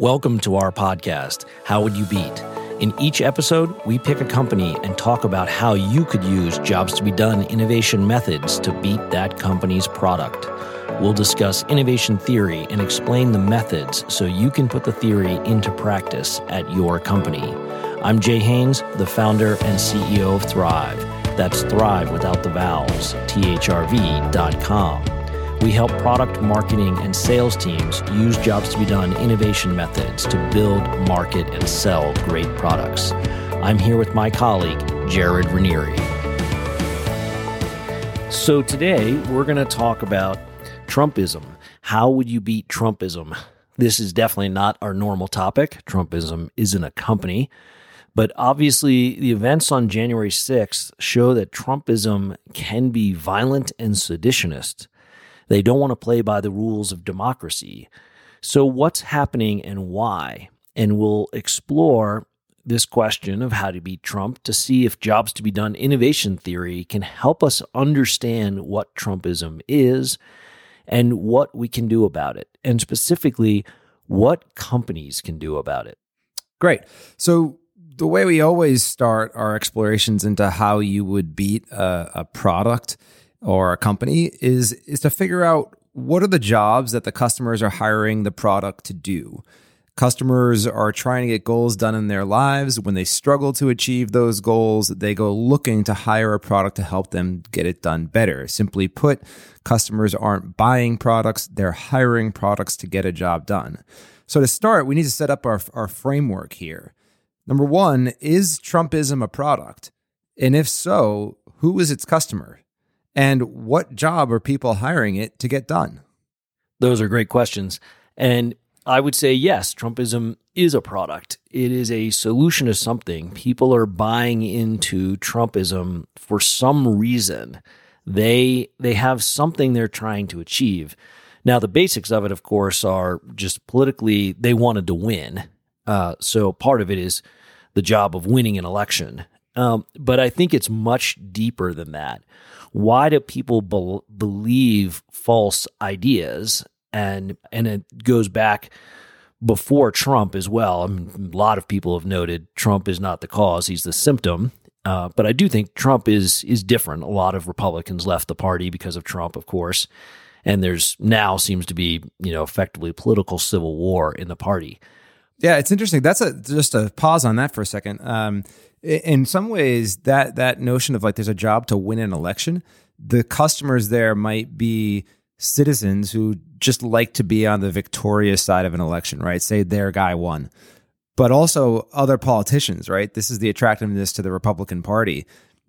Welcome to our podcast, How Would You Beat? In each episode, we pick a company and talk about how you could use Jobs to Be Done innovation methods to beat that company's product. We'll discuss innovation theory and explain the methods so you can put the theory into practice at your company. I'm Jay Haynes, the founder and CEO of Thrive. That's Thrive without the vowels, thrv.com. We help product marketing and sales teams use jobs to be done innovation methods to build, market, and sell great products. I'm here with my colleague, Jared Raniere. So today we're going to talk about Trumpism. How would you beat Trumpism? This is definitely not our normal topic. Trumpism isn't a company. But obviously, the events on January 6th show that Trumpism can be violent and seditionist. They don't want to play by the rules of democracy. So, what's happening and why? And we'll explore this question of how to beat Trump to see if jobs to be done innovation theory can help us understand what Trumpism is and what we can do about it, and specifically, what companies can do about it. Great. So, the way we always start our explorations into how you would beat a, a product or a company is is to figure out what are the jobs that the customers are hiring the product to do. Customers are trying to get goals done in their lives. When they struggle to achieve those goals, they go looking to hire a product to help them get it done better. Simply put, customers aren't buying products, they're hiring products to get a job done. So, to start, we need to set up our, our framework here. Number one, is Trumpism a product? And if so, who is its customer? And what job are people hiring it to get done? Those are great questions. And I would say yes, Trumpism is a product. It is a solution to something. People are buying into Trumpism for some reason. They they have something they're trying to achieve. Now the basics of it, of course, are just politically they wanted to win. Uh, so part of it is the job of winning an election. Um, but I think it's much deeper than that why do people be- believe false ideas? And and it goes back before Trump as well. I mean, a lot of people have noted Trump is not the cause; he's the symptom. Uh, but I do think Trump is is different. A lot of Republicans left the party because of Trump, of course, and there's now seems to be you know effectively political civil war in the party. Yeah, it's interesting. That's a just a pause on that for a second. Um, in some ways that that notion of like there's a job to win an election the customers there might be citizens who just like to be on the victorious side of an election right? Say their guy won. But also other politicians right? This is the attractiveness to the republican party.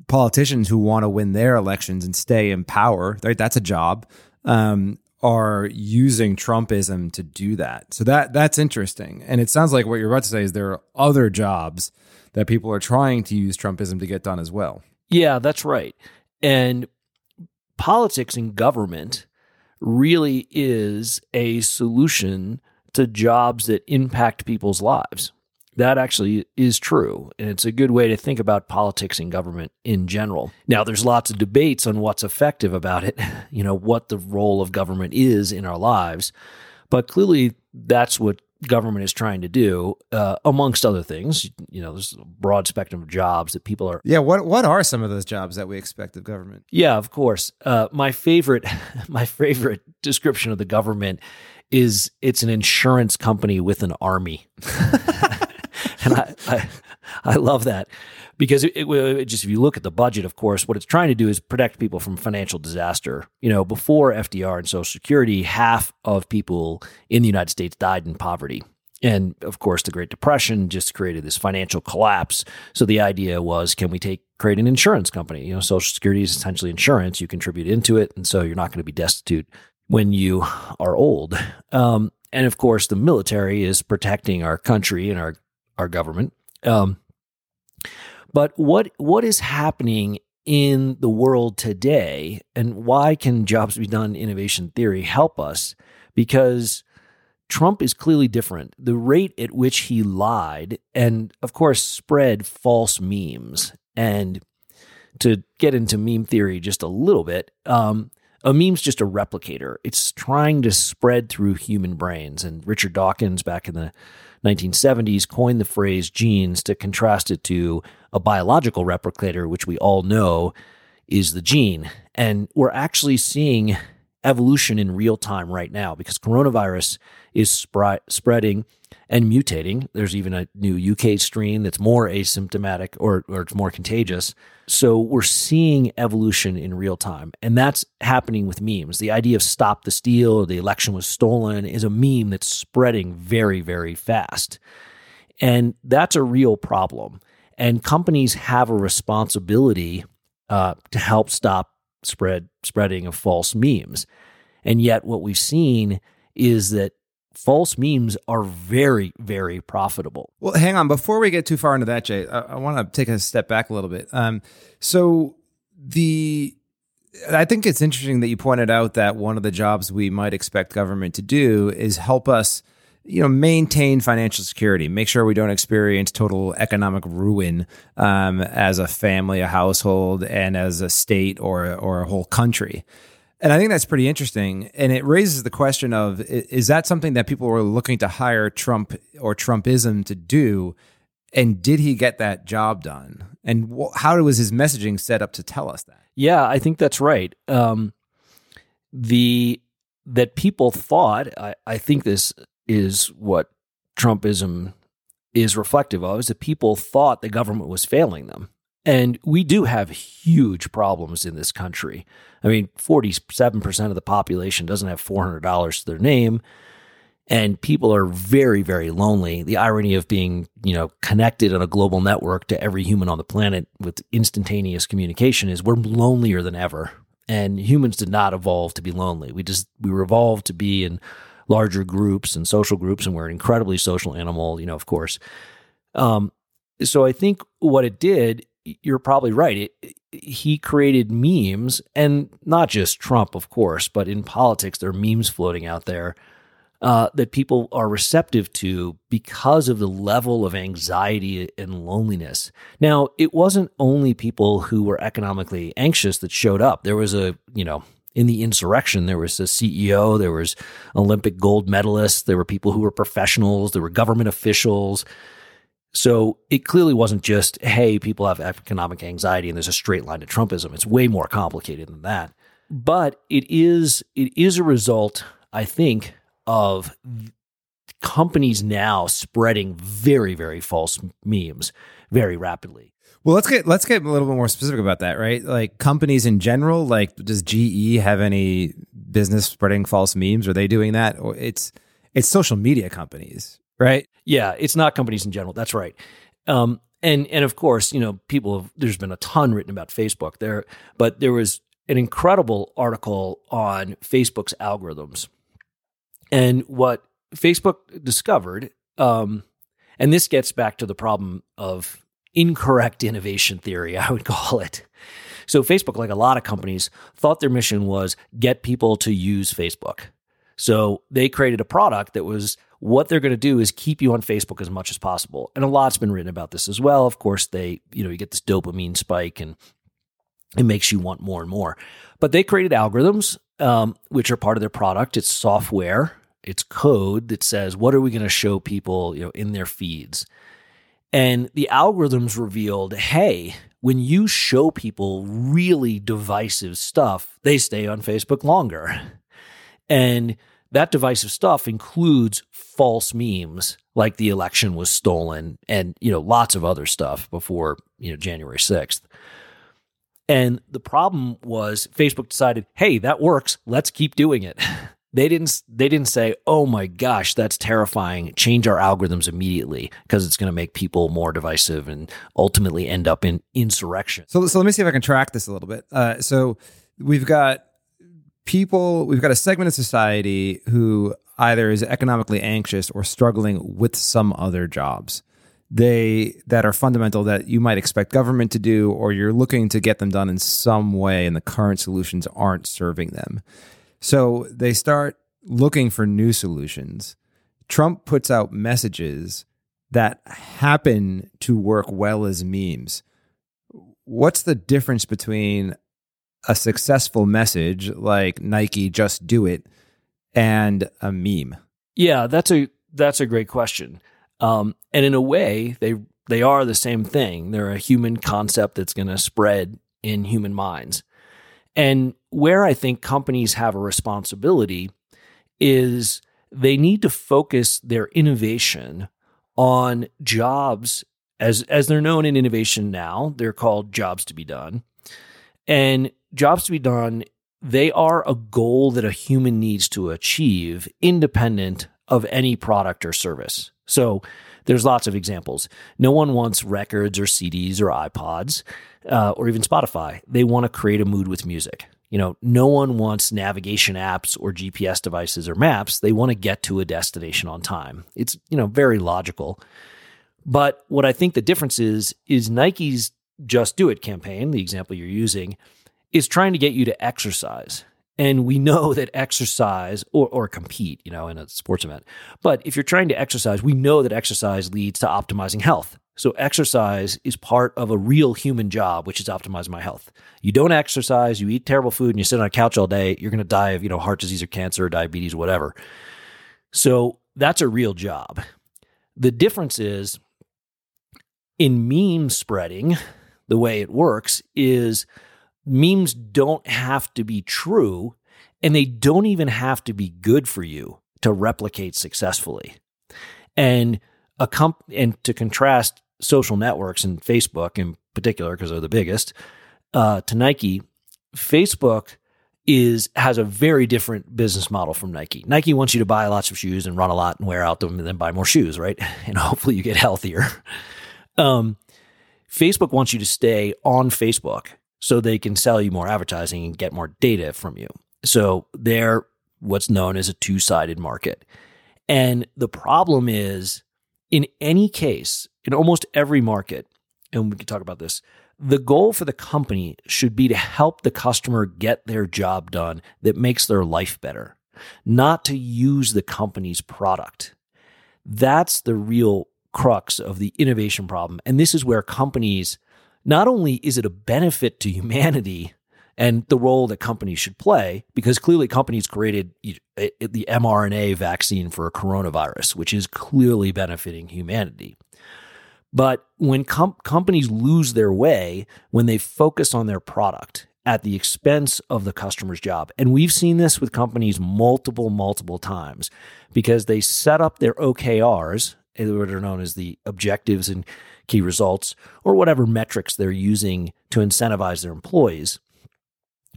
Politicians who want to win their elections and stay in power right? That's a job. Um, are using trumpism to do that so that that's interesting and it sounds like what you're about to say is there are other jobs that people are trying to use Trumpism to get done as well. Yeah, that's right. And politics and government really is a solution to jobs that impact people's lives. That actually is true. And it's a good way to think about politics and government in general. Now, there's lots of debates on what's effective about it, you know, what the role of government is in our lives. But clearly, that's what government is trying to do, uh, amongst other things. You know, there's a broad spectrum of jobs that people are. Yeah, what what are some of those jobs that we expect of government? Yeah, of course. Uh, my favorite, my favorite description of the government is it's an insurance company with an army, and I, I I love that because it, it, just if you look at the budget, of course, what it's trying to do is protect people from financial disaster. You know, before FDR and Social Security, half of people in the United States died in poverty. And of course, the Great Depression just created this financial collapse. So the idea was, can we take create an insurance company? You know, Social Security is essentially insurance. You contribute into it, and so you're not going to be destitute when you are old. Um, and of course, the military is protecting our country and our our government. Um, but what what is happening in the world today and why can jobs be done innovation theory help us? Because Trump is clearly different. The rate at which he lied and of course spread false memes and to get into meme theory just a little bit, um, a meme's just a replicator. It's trying to spread through human brains. And Richard Dawkins, back in the 1970s, coined the phrase memes to contrast it to a biological replicator, which we all know is the gene. And we're actually seeing evolution in real time right now because coronavirus is spri- spreading and mutating. There's even a new UK strain that's more asymptomatic or, or it's more contagious. So we're seeing evolution in real time. And that's happening with memes. The idea of stop the steal, the election was stolen, is a meme that's spreading very, very fast. And that's a real problem. And companies have a responsibility uh, to help stop spread spreading of false memes. And yet, what we've seen is that false memes are very, very profitable. Well, hang on. Before we get too far into that, Jay, I, I want to take a step back a little bit. Um, so the I think it's interesting that you pointed out that one of the jobs we might expect government to do is help us, you know, maintain financial security, make sure we don't experience total economic ruin um, as a family, a household, and as a state or or a whole country. And I think that's pretty interesting. And it raises the question of is that something that people were looking to hire Trump or Trumpism to do? And did he get that job done? And wh- how was his messaging set up to tell us that? Yeah, I think that's right. Um, the that people thought, I, I think this is what Trumpism is reflective of, is that people thought the government was failing them. And we do have huge problems in this country. I mean, 47% of the population doesn't have $400 to their name. And people are very, very lonely. The irony of being, you know, connected on a global network to every human on the planet with instantaneous communication is we're lonelier than ever. And humans did not evolve to be lonely. We just, we evolved to be in larger groups and social groups. And we're an incredibly social animal, you know, of course. Um, so I think what it did you're probably right. It, he created memes, and not just Trump, of course, but in politics, there are memes floating out there uh, that people are receptive to because of the level of anxiety and loneliness. Now, it wasn't only people who were economically anxious that showed up. There was a, you know, in the insurrection, there was a CEO, there was Olympic gold medalists, there were people who were professionals, there were government officials. So it clearly wasn't just, hey, people have economic anxiety and there's a straight line to Trumpism. It's way more complicated than that. But it is it is a result, I think, of companies now spreading very, very false memes very rapidly. Well, let's get let's get a little bit more specific about that, right? Like companies in general, like does GE have any business spreading false memes? Are they doing that? It's it's social media companies, right? Yeah, it's not companies in general. That's right. Um, and and of course, you know, people have, there's been a ton written about Facebook there, but there was an incredible article on Facebook's algorithms. And what Facebook discovered, um, and this gets back to the problem of incorrect innovation theory, I would call it. So, Facebook, like a lot of companies, thought their mission was get people to use Facebook. So, they created a product that was what they're going to do is keep you on Facebook as much as possible. And a lot's been written about this as well. Of course, they, you know, you get this dopamine spike and it makes you want more and more. But they created algorithms, um, which are part of their product. It's software, it's code that says, what are we going to show people, you know, in their feeds? And the algorithms revealed, hey, when you show people really divisive stuff, they stay on Facebook longer. And that divisive stuff includes false memes like the election was stolen and you know lots of other stuff before you know January 6th. And the problem was Facebook decided, "Hey, that works. Let's keep doing it." They didn't they didn't say, "Oh my gosh, that's terrifying. Change our algorithms immediately because it's going to make people more divisive and ultimately end up in insurrection." So so let me see if I can track this a little bit. Uh, so we've got people, we've got a segment of society who either is economically anxious or struggling with some other jobs they that are fundamental that you might expect government to do or you're looking to get them done in some way and the current solutions aren't serving them so they start looking for new solutions trump puts out messages that happen to work well as memes what's the difference between a successful message like Nike just do it and a meme? Yeah, that's a that's a great question. Um, and in a way, they they are the same thing. They're a human concept that's going to spread in human minds. And where I think companies have a responsibility is they need to focus their innovation on jobs as as they're known in innovation now. They're called jobs to be done. And jobs to be done, they are a goal that a human needs to achieve independent of any product or service. So there's lots of examples. No one wants records or CDs or iPods uh, or even Spotify. They want to create a mood with music. You know, no one wants navigation apps or GPS devices or maps. They want to get to a destination on time. It's, you know, very logical. But what I think the difference is, is Nike's Just Do It campaign, the example you're using, is trying to get you to exercise. And we know that exercise or, or compete, you know, in a sports event. But if you're trying to exercise, we know that exercise leads to optimizing health. So exercise is part of a real human job, which is optimizing my health. You don't exercise, you eat terrible food, and you sit on a couch all day, you're going to die of, you know, heart disease or cancer or diabetes, or whatever. So that's a real job. The difference is in meme spreading, the way it works is memes don't have to be true and they don't even have to be good for you to replicate successfully. And a comp- and to contrast social networks and Facebook in particular because they're the biggest uh, to Nike, Facebook is has a very different business model from Nike. Nike wants you to buy lots of shoes and run a lot and wear out them and then buy more shoes, right? And hopefully you get healthier. Um, Facebook wants you to stay on Facebook so they can sell you more advertising and get more data from you. So they're what's known as a two sided market. And the problem is, in any case, in almost every market, and we can talk about this, the goal for the company should be to help the customer get their job done that makes their life better, not to use the company's product. That's the real crux of the innovation problem. And this is where companies not only is it a benefit to humanity and the role that companies should play, because clearly companies created eh, eh, the mRNA vaccine for a coronavirus, which is clearly benefiting humanity. But when com- companies lose their way, when they focus on their product at the expense of the customer's job, and we've seen this with companies multiple, multiple times, because they set up their OKRs, eh, what are known as the objectives and key results, or whatever metrics they're using to incentivize their employees.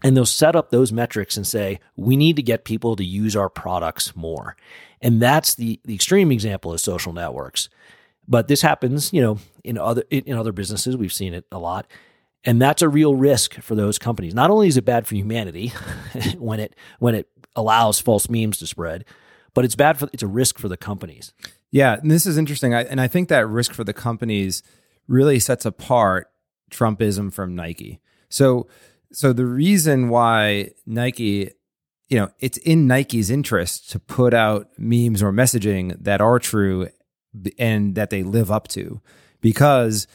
And they'll set up those metrics and say, we need to get people to use our products more. And that's the, the extreme example of social networks. But this happens, you know, in other in other businesses. We've seen it a lot. And that's a real risk for those companies. Not only is it bad for humanity when it when it allows false memes to spread, but it's bad for it's a risk for the companies. Yeah, and this is interesting. I, and I think that risk for the companies really sets apart Trumpism from Nike. So, so the reason why Nike, you know, it's in Nike's interest to put out memes or messaging that are true and that they live up to, because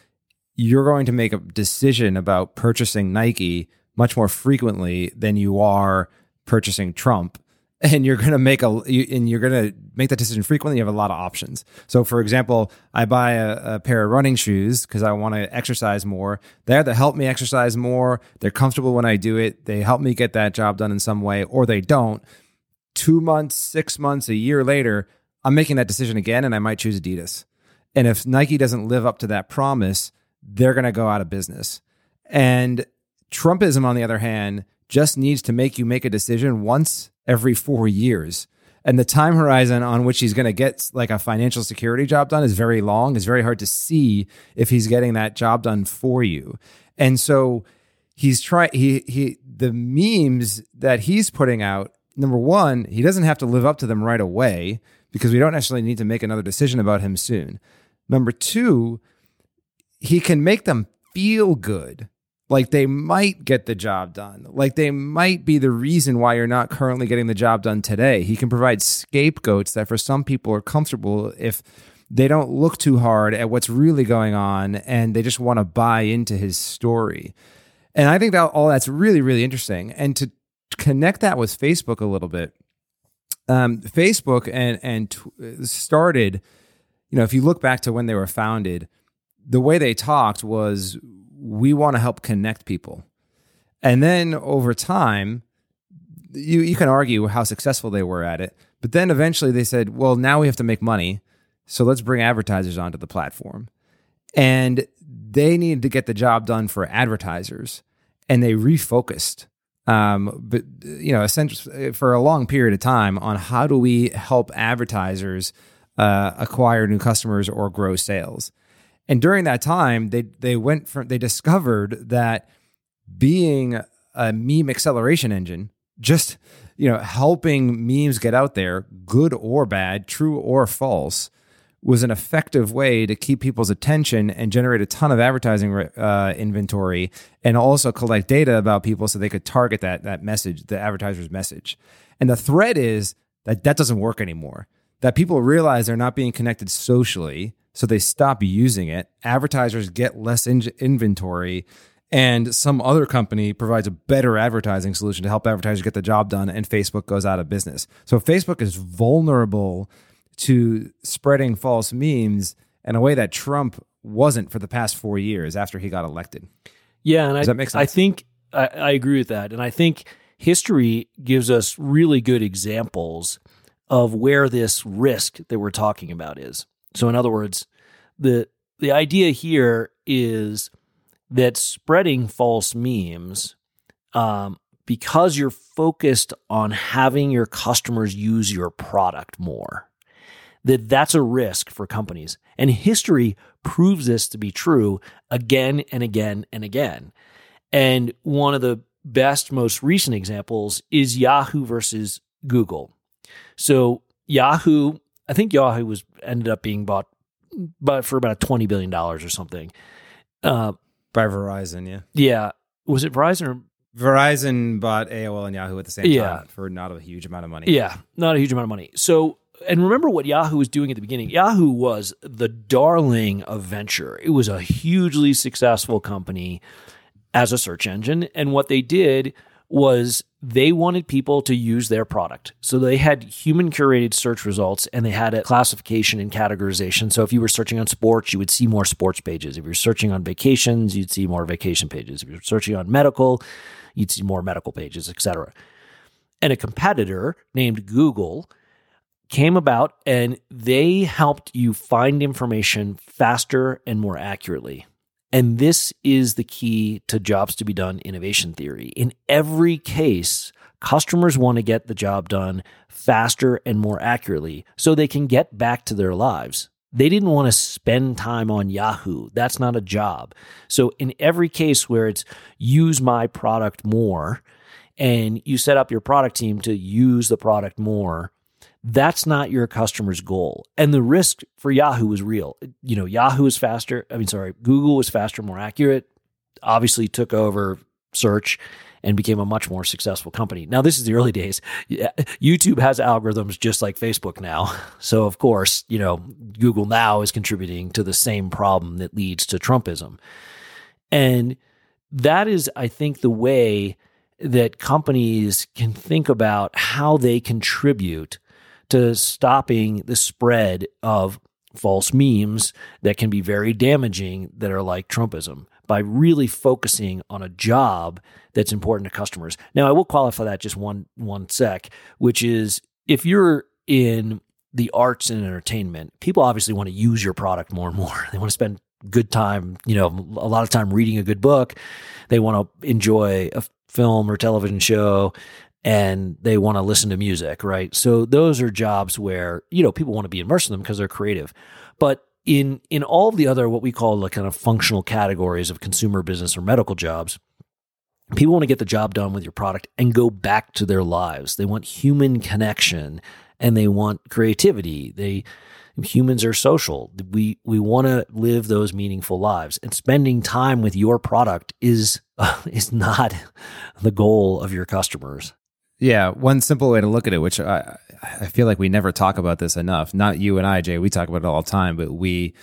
you're going to make a decision about purchasing Nike much more frequently than you are purchasing Trump and you're going to make a and you're going to make that decision frequently you have a lot of options. So for example i buy a, a pair of running shoes because i want to exercise more. They either help me exercise more. They're comfortable when i do it. They help me get that job done in some way or they don't. Two months six months a year later i'm making that decision again and i might choose adidas. And if nike doesn't live up to that promise they're going to go out of business. And trumpism on the other hand just needs to make you make a decision once every four years. And the time horizon on which he's going to get like a financial security job done is very long. It's very hard to see if he's getting that job done for you. And so he's trying, he, he, the memes that he's putting out, number one, he doesn't have to live up to them right away because we don't necessarily need to make another decision about him soon. Number two, he can make them feel good like they might get the job done. Like they might be the reason why you're not currently getting the job done today. He can provide scapegoats that for some people are comfortable if they don't look too hard at what's really going on and they just want to buy into his story. And I think that all that's really, really interesting. And to connect that with Facebook a little bit, um, Facebook and and t- started, you know, if you look back to when they were founded, the way they talked was, "We want to help connect people," and then over time, you you can argue how successful they were at it, but then eventually they said, "Well, now we have to make money, so let's bring advertisers onto the platform," and they needed to get the job done for advertisers, and they refocused um, but you know, for a long period of time on how do we help advertisers uh, acquire new customers or grow sales. And during that time, they they went from they discovered that being a meme acceleration engine, just you know, helping memes get out there, good or bad, true or false, was an effective way to keep people's attention and generate a ton of advertising uh, inventory and also collect data about people so they could target that that message the advertiser's message. And the threat is that that doesn't work anymore that people realize they're not being connected socially so they stop using it advertisers get less in- inventory and some other company provides a better advertising solution to help advertisers get the job done and facebook goes out of business so facebook is vulnerable to spreading false memes in a way that Trump wasn't for the past four years after he got elected. Yeah, and Does I, that make sense? I think I, I agree with that, and I think history gives us really good examples of where this risk that we're talking about is. So, in other words, the the idea here is that spreading false memes, um, because you're focused on having your customers use your product more, that that's a risk for companies. And history proves this to be true again and again and again. And one of the best, most recent examples is Yahoo versus Google. So Yahoo, I think Yahoo was ended up being bought but for about twenty billion dollars or something. Uh, By Verizon, yeah. yeah, was it Verizon or Verizon bought AOL and Yahoo at the same Yeah. time for not a huge amount of money. Yeah, not a huge amount of money. So, and remember what Yahoo was doing at the beginning. Yahoo was the darling of venture. It was a hugely successful company as a search engine. And what they did was they wanted people to use their product. So they had human curated search results and they had a classification and categorization. So if you were searching on sports, you would see more sports pages. If you're searching on vacations, you'd see more vacation pages. If you're searching on medical, you'd see more medical pages, etc. And a competitor named Google came about and they helped you find information faster and more accurately. And this is the key to jobs to be done innovation theory. In every case, customers want to get the job done faster and more accurately so they can get back to their lives. They didn't want to spend time on Yahoo. That's not a job. So, in every case where it's use my product more and you set up your product team to use the product more, that's not your customer's goal. And the risk for Yahoo was real. You know, Yahoo is faster. I mean, sorry, Google was faster, more accurate, obviously took over search and became a much more successful company. Now, this is the early days. YouTube has algorithms just like Facebook now. So, of course, you know, Google now is contributing to the same problem that leads to Trumpism. And that is, I think, the way that companies can think about how they contribute to stopping the spread of false memes that can be very damaging that are like Trumpism by really focusing on a job that's important to customers. Now, I will qualify that just one one sec, which is if you're in the arts and entertainment, people obviously want to use your product more and more. They want to spend good time, you know, a lot of time reading a good book. They want to enjoy a film or television show and they want to listen to music, right? So those are jobs where, you know, people want to be immersed in them because they're creative. But in in all the other what we call the kind of functional categories of consumer business or medical jobs, people want to get the job done with your product and go back to their lives. They want human connection and they want creativity. They humans are social. We we want to live those meaningful lives, and spending time with your product is uh, is not the goal of your customers. Yeah, one simple way to look at it, which I I feel like we never talk about this enough. Not you and I, Jay. We talk about it all the time, but we,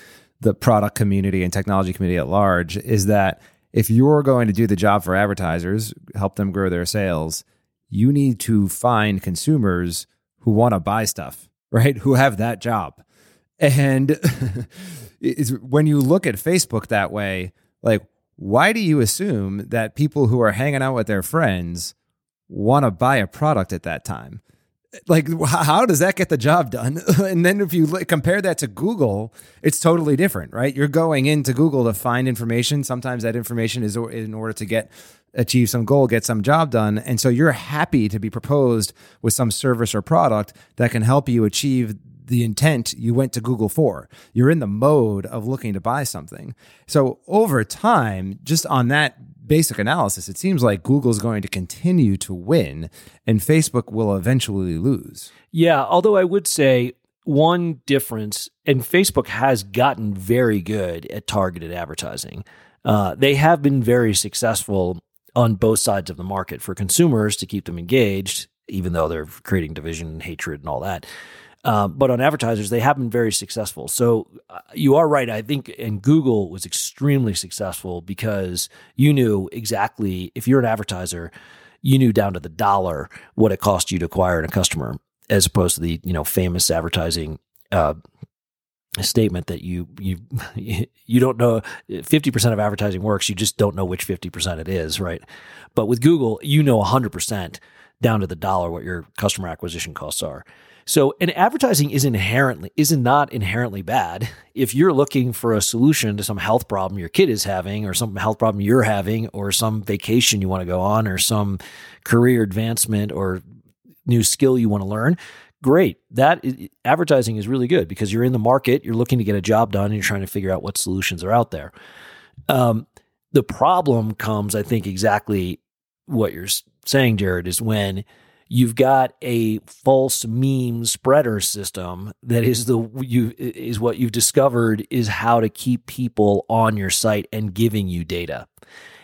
the product community and technology community at large, is that if you're going to do the job for advertisers, help them grow their sales, you need to find consumers who want to buy stuff, right? Who have that job. And when you look at Facebook that way, like, why do you assume that people who are hanging out with their friends want to buy a product at that time? Like, how does that get the job done? and then if you compare that to Google, it's totally different, right? You're going into Google to find information. Sometimes that information is in order to get achieve some goal, get some job done. And so you're happy to be proposed with some service or product that can help you achieve the intent you went to Google for. You're in the mode of looking to buy something. So over time, just on that basic analysis, it seems like Google's going to continue to win and Facebook will eventually lose. Yeah, although I would say one difference, and Facebook has gotten very good at targeted advertising. Uh, they have been very successful on both sides of the market for consumers to keep them engaged, even though they're creating division and hatred and all that. Um, but on advertisers, they have been very successful. So uh, you are right. I think, and Google was extremely successful because you knew exactly if you're an advertiser, you knew down to the dollar what it cost you to acquire a customer, as opposed to the you know famous advertising uh, statement that you you you don't know 50% of advertising works you just don't know which 50% it is right but with google you know 100% down to the dollar what your customer acquisition costs are so, and advertising is inherently is not inherently bad. If you're looking for a solution to some health problem your kid is having, or some health problem you're having, or some vacation you want to go on, or some career advancement or new skill you want to learn, great. That is, advertising is really good because you're in the market, you're looking to get a job done, and you're trying to figure out what solutions are out there. Um, the problem comes, I think, exactly what you're saying, Jared, is when you've got a false meme spreader system that is the you is what you've discovered is how to keep people on your site and giving you data.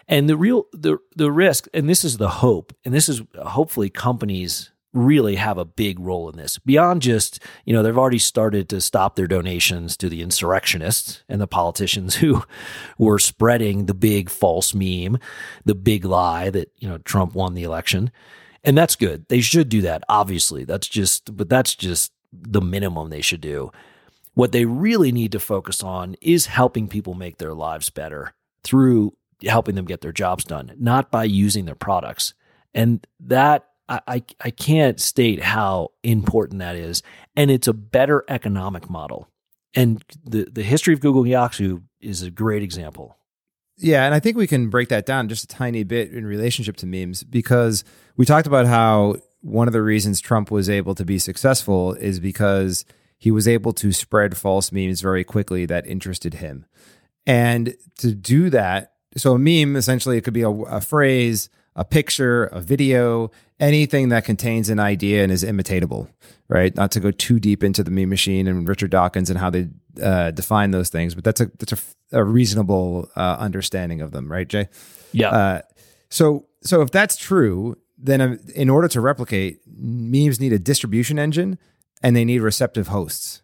And the real the the risk and this is the hope and this is hopefully companies really have a big role in this beyond just you know they've already started to stop their donations to the insurrectionists and the politicians who were spreading the big false meme the big lie that you know Trump won the election and that's good. They should do that, obviously. That's just, but that's just the minimum they should do. What they really need to focus on is helping people make their lives better through helping them get their jobs done, not by using their products. And that I, I, can't state how important that is. And it's a better economic model. And the, the history of Google Yahoo is a great example. Yeah, and I think we can break that down just a tiny bit in relationship to memes because we talked about how one of the reasons Trump was able to be successful is because he was able to spread false memes very quickly that interested him. And to do that, so a meme essentially it could be a, a phrase, a picture, a video, anything that contains an idea and is imitatable, right? Not to go too deep into the meme machine and Richard Dawkins and how they uh, define those things, but that's a that's a, a reasonable uh, understanding of them, right, Jay? Yeah. Uh, so so if that's true, then uh, in order to replicate, memes need a distribution engine and they need receptive hosts.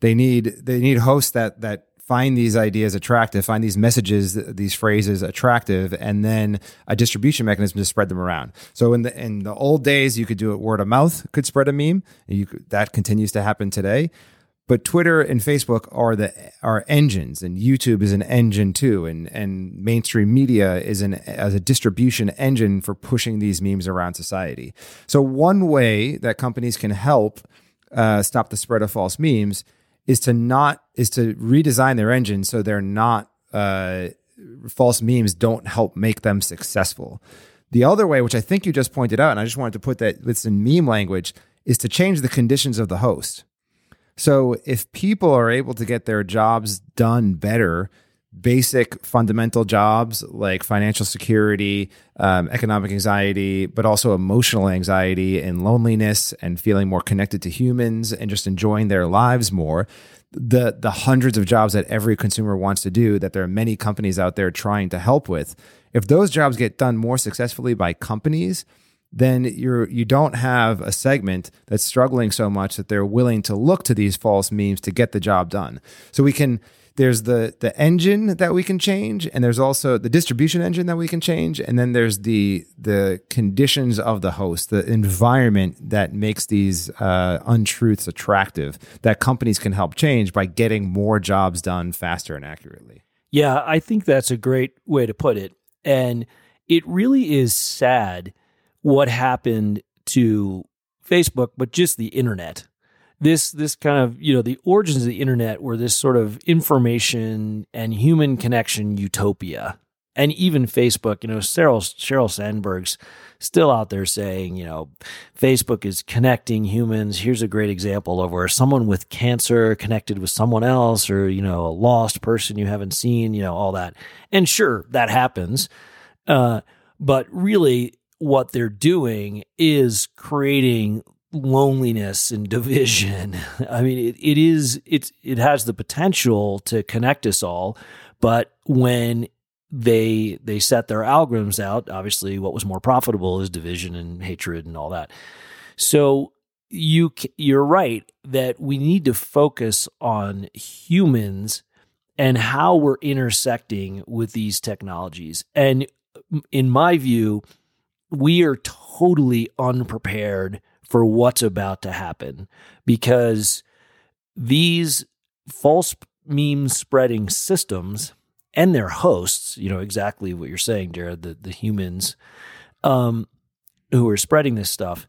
They need they need hosts that that find these ideas attractive, find these messages, these phrases attractive, and then a distribution mechanism to spread them around. So in the in the old days, you could do it word of mouth, could spread a meme. You could, that continues to happen today. But Twitter and Facebook are the are engines, and YouTube is an engine too, and and mainstream media is an as a distribution engine for pushing these memes around society. So one way that companies can help uh, stop the spread of false memes is to not is to redesign their engine so they're not uh, false memes don't help make them successful. The other way, which I think you just pointed out, and I just wanted to put that it's in meme language, is to change the conditions of the host. So if people are able to get their jobs done better, basic fundamental jobs like financial security, um, economic anxiety, but also emotional anxiety and loneliness and feeling more connected to humans and just enjoying their lives more. The, the hundreds of jobs that every consumer wants to do that there are many companies out there trying to help with. If those jobs get done more successfully by companies, then you're you don't have a segment that's struggling so much that they're willing to look to these false memes to get the job done. So we can there's the the engine that we can change and there's also the distribution engine that we can change and then there's the the conditions of the host the environment that makes these uh, untruths attractive that companies can help change by getting more jobs done faster and accurately. Yeah i think that's a great way to put it. And it really is sad what happened to facebook but just the internet this this kind of you know the origins of the internet were this sort of information and human connection utopia. And even facebook you know Cheryl, sheryl sandberg's still out there saying you know facebook is connecting humans. Here's a great example of where someone with cancer connected with someone else or you know a lost person you haven't seen you know all that. And sure that happens. Uh, but really what they're doing is creating loneliness and division. I mean, it, it is it's it has the potential to connect us all, but when they they set their algorithms out, obviously, what was more profitable is division and hatred and all that. So you you're right that we need to focus on humans and how we're intersecting with these technologies. And in my view, we are totally unprepared for what's about to happen because these false meme spreading systems and their hosts, you know, exactly what you're saying, Jared, the, the humans um, who are spreading this stuff,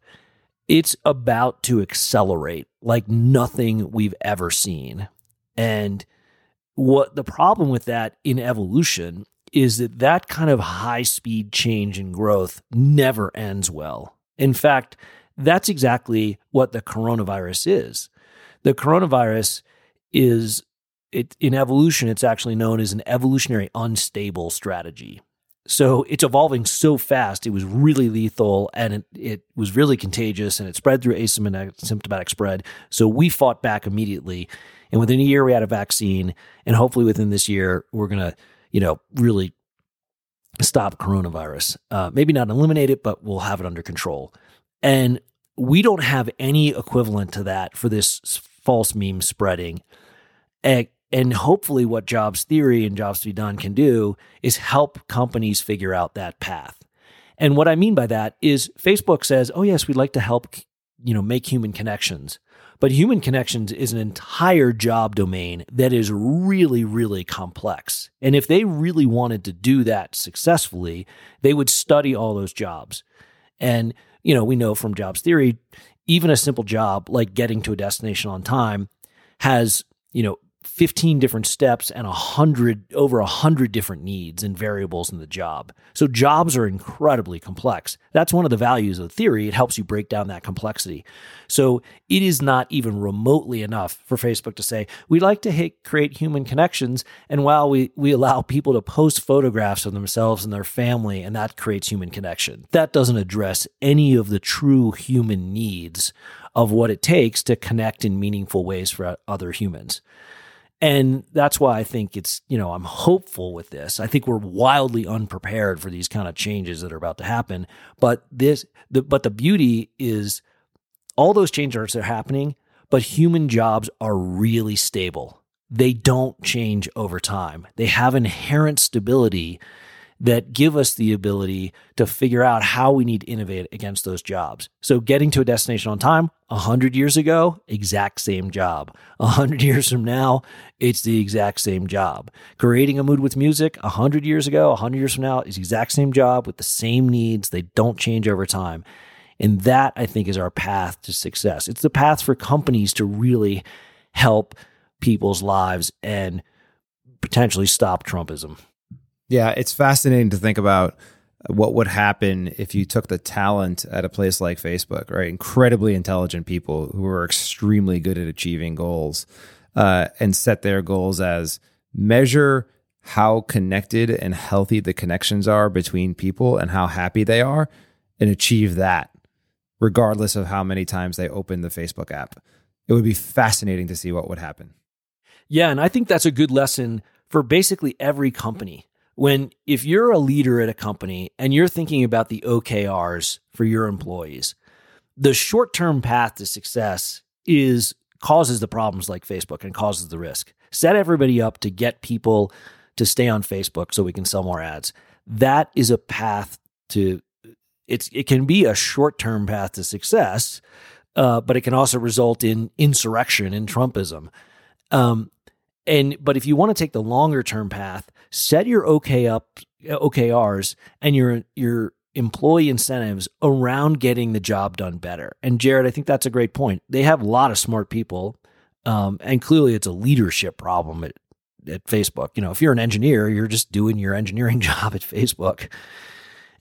it's about to accelerate like nothing we've ever seen. And what the problem with that in evolution is that that kind of high speed change and growth never ends well. In fact, that's exactly what the coronavirus is. The coronavirus is it in evolution it's actually known as an evolutionary unstable strategy. So it's evolving so fast, it was really lethal and it, it was really contagious and it spread through asymptomatic spread. So we fought back immediately. And within a year, we had a vaccine. And hopefully within this year, we're going to, you know, really stop coronavirus. Uh, maybe not eliminate it, but we'll have it under control. And we don't have any equivalent to that for this false meme spreading. And, and hopefully, what Jobs Theory and Jobs to be Done can do is help companies figure out that path. And what I mean by that is Facebook says, "Oh yes, we'd like to help, you know, make human connections." But human connections is an entire job domain that is really, really complex. And if they really wanted to do that successfully, they would study all those jobs. And you know, we know from jobs theory, even a simple job like getting to a destination on time has, you know, 15 different steps and a hundred over a hundred different needs and variables in the job. So jobs are incredibly complex. That's one of the values of the theory. It helps you break down that complexity. So it is not even remotely enough for Facebook to say, we like to hit, create human connections. And while we, we allow people to post photographs of themselves and their family, and that creates human connection, that doesn't address any of the true human needs of what it takes to connect in meaningful ways for other humans. And that's why I think it's, you know, I'm hopeful with this. I think we're wildly unprepared for these kind of changes that are about to happen. But this, the, but the beauty is all those changes are happening, but human jobs are really stable. They don't change over time. They have inherent stability that give us the ability to figure out how we need to innovate against those jobs. So getting to a destination on time, 100 years ago, exact same job. 100 years from now, it's the exact same job. Creating a mood with music, 100 years ago, 100 years from now, is exact same job with the same needs. They don't change over time. And that, I think, is our path to success. It's the path for companies to really help people's lives and potentially stop Trumpism. Yeah, it's fascinating to think about what would happen if you took the talent at a place like Facebook, right? Incredibly intelligent people who are extremely good at achieving goals uh, and set their goals as measure how connected and healthy the connections are between people and how happy they are and achieve that regardless of how many times they open the Facebook app. It would be fascinating to see what would happen. Yeah, and I think that's a good lesson for basically every company when if you're a leader at a company and you're thinking about the OKRs for your employees, the short-term path to success is causes the problems like Facebook and causes the risk. Set everybody up to get people to stay on Facebook so we can sell more ads. That is a path to it's it can be a short-term path to success, uh, but it can also result in insurrection and Trumpism. Um, and but if you want to take the longer term path, set your OK up OKRs and your your employee incentives around getting the job done better. And Jared, I think that's a great point. They have a lot of smart people, um, and clearly it's a leadership problem at at Facebook. You know, if you're an engineer, you're just doing your engineering job at Facebook.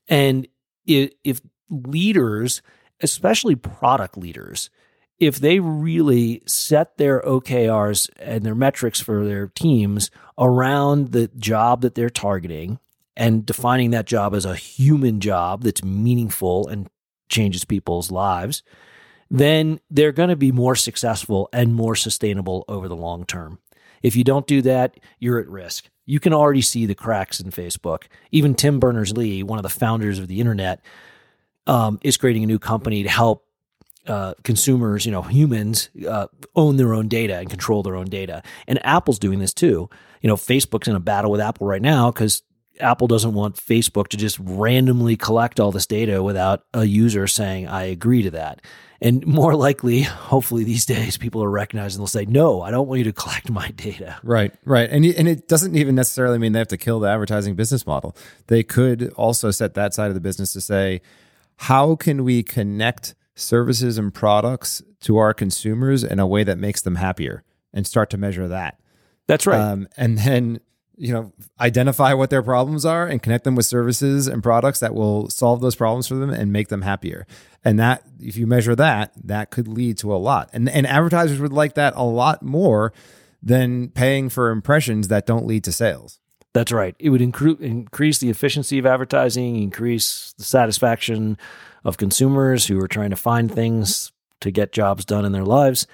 And if leaders, especially product leaders, if they really set their OKRs and their metrics for their teams around the job that they're targeting and defining that job as a human job that's meaningful and changes people's lives, then they're going to be more successful and more sustainable over the long term. If you don't do that, you're at risk. You can already see the cracks in Facebook. Even Tim Berners Lee, one of the founders of the internet, um, is creating a new company to help uh, consumers, you know, humans, uh, own their own data and control their own data. And Apple's doing this too. You know, Facebook's in a battle with Apple right now because Apple doesn't want Facebook to just randomly collect all this data without a user saying, I agree to that. And more likely, hopefully these days, people are recognizing they'll say, no, I don't want you to collect my data. Right, right. And, and it doesn't even necessarily mean they have to kill the advertising business model. They could also set that side of the business to say, how can we connect services and products to our consumers in a way that makes them happier and start to measure that? That's right. Um, and then you know identify what their problems are and connect them with services and products that will solve those problems for them and make them happier and that if you measure that that could lead to a lot and and advertisers would like that a lot more than paying for impressions that don't lead to sales that's right it would incre- increase the efficiency of advertising increase the satisfaction of consumers who are trying to find things to get jobs done in their lives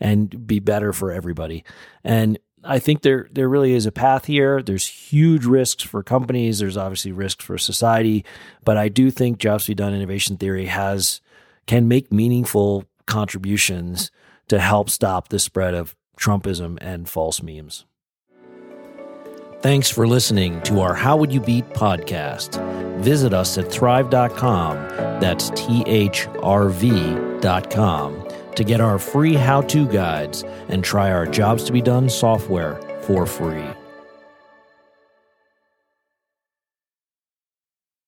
and be better for everybody and I think there there really is a path here. There's huge risks for companies. There's obviously risks for society, but I do think jobs to be done innovation theory has can make meaningful contributions to help stop the spread of Trumpism and false memes. Thanks for listening to our How Would You Beat podcast. Visit us at thrv.com. That's T H R V.com to get our free how to guides and try our Jobs to Be Done software for free.